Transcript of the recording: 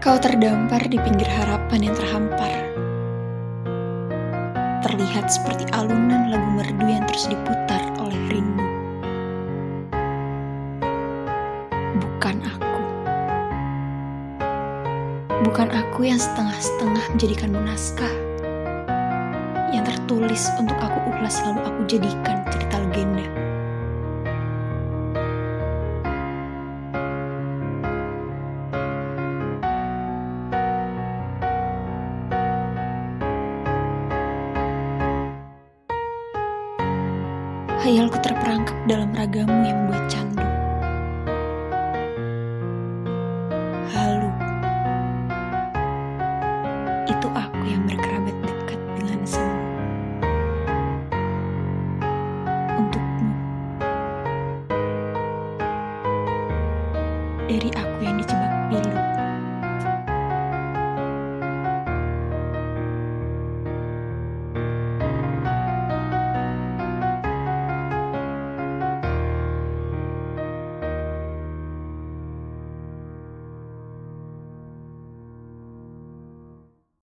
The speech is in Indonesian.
Kau terdampar di pinggir harapan yang terhampar. Terlihat seperti alunan lagu merdu yang terus diputar oleh rindu. Bukan aku. Bukan aku yang setengah-setengah menjadikanmu naskah. Yang tertulis untuk aku ulas lalu aku jadikan cerita legenda. Hayalku terperangkap dalam ragamu yang membuat candu. Halu. Itu aku yang berkerabat dekat dengan semu. Untukmu. Dari aku yang dijebak.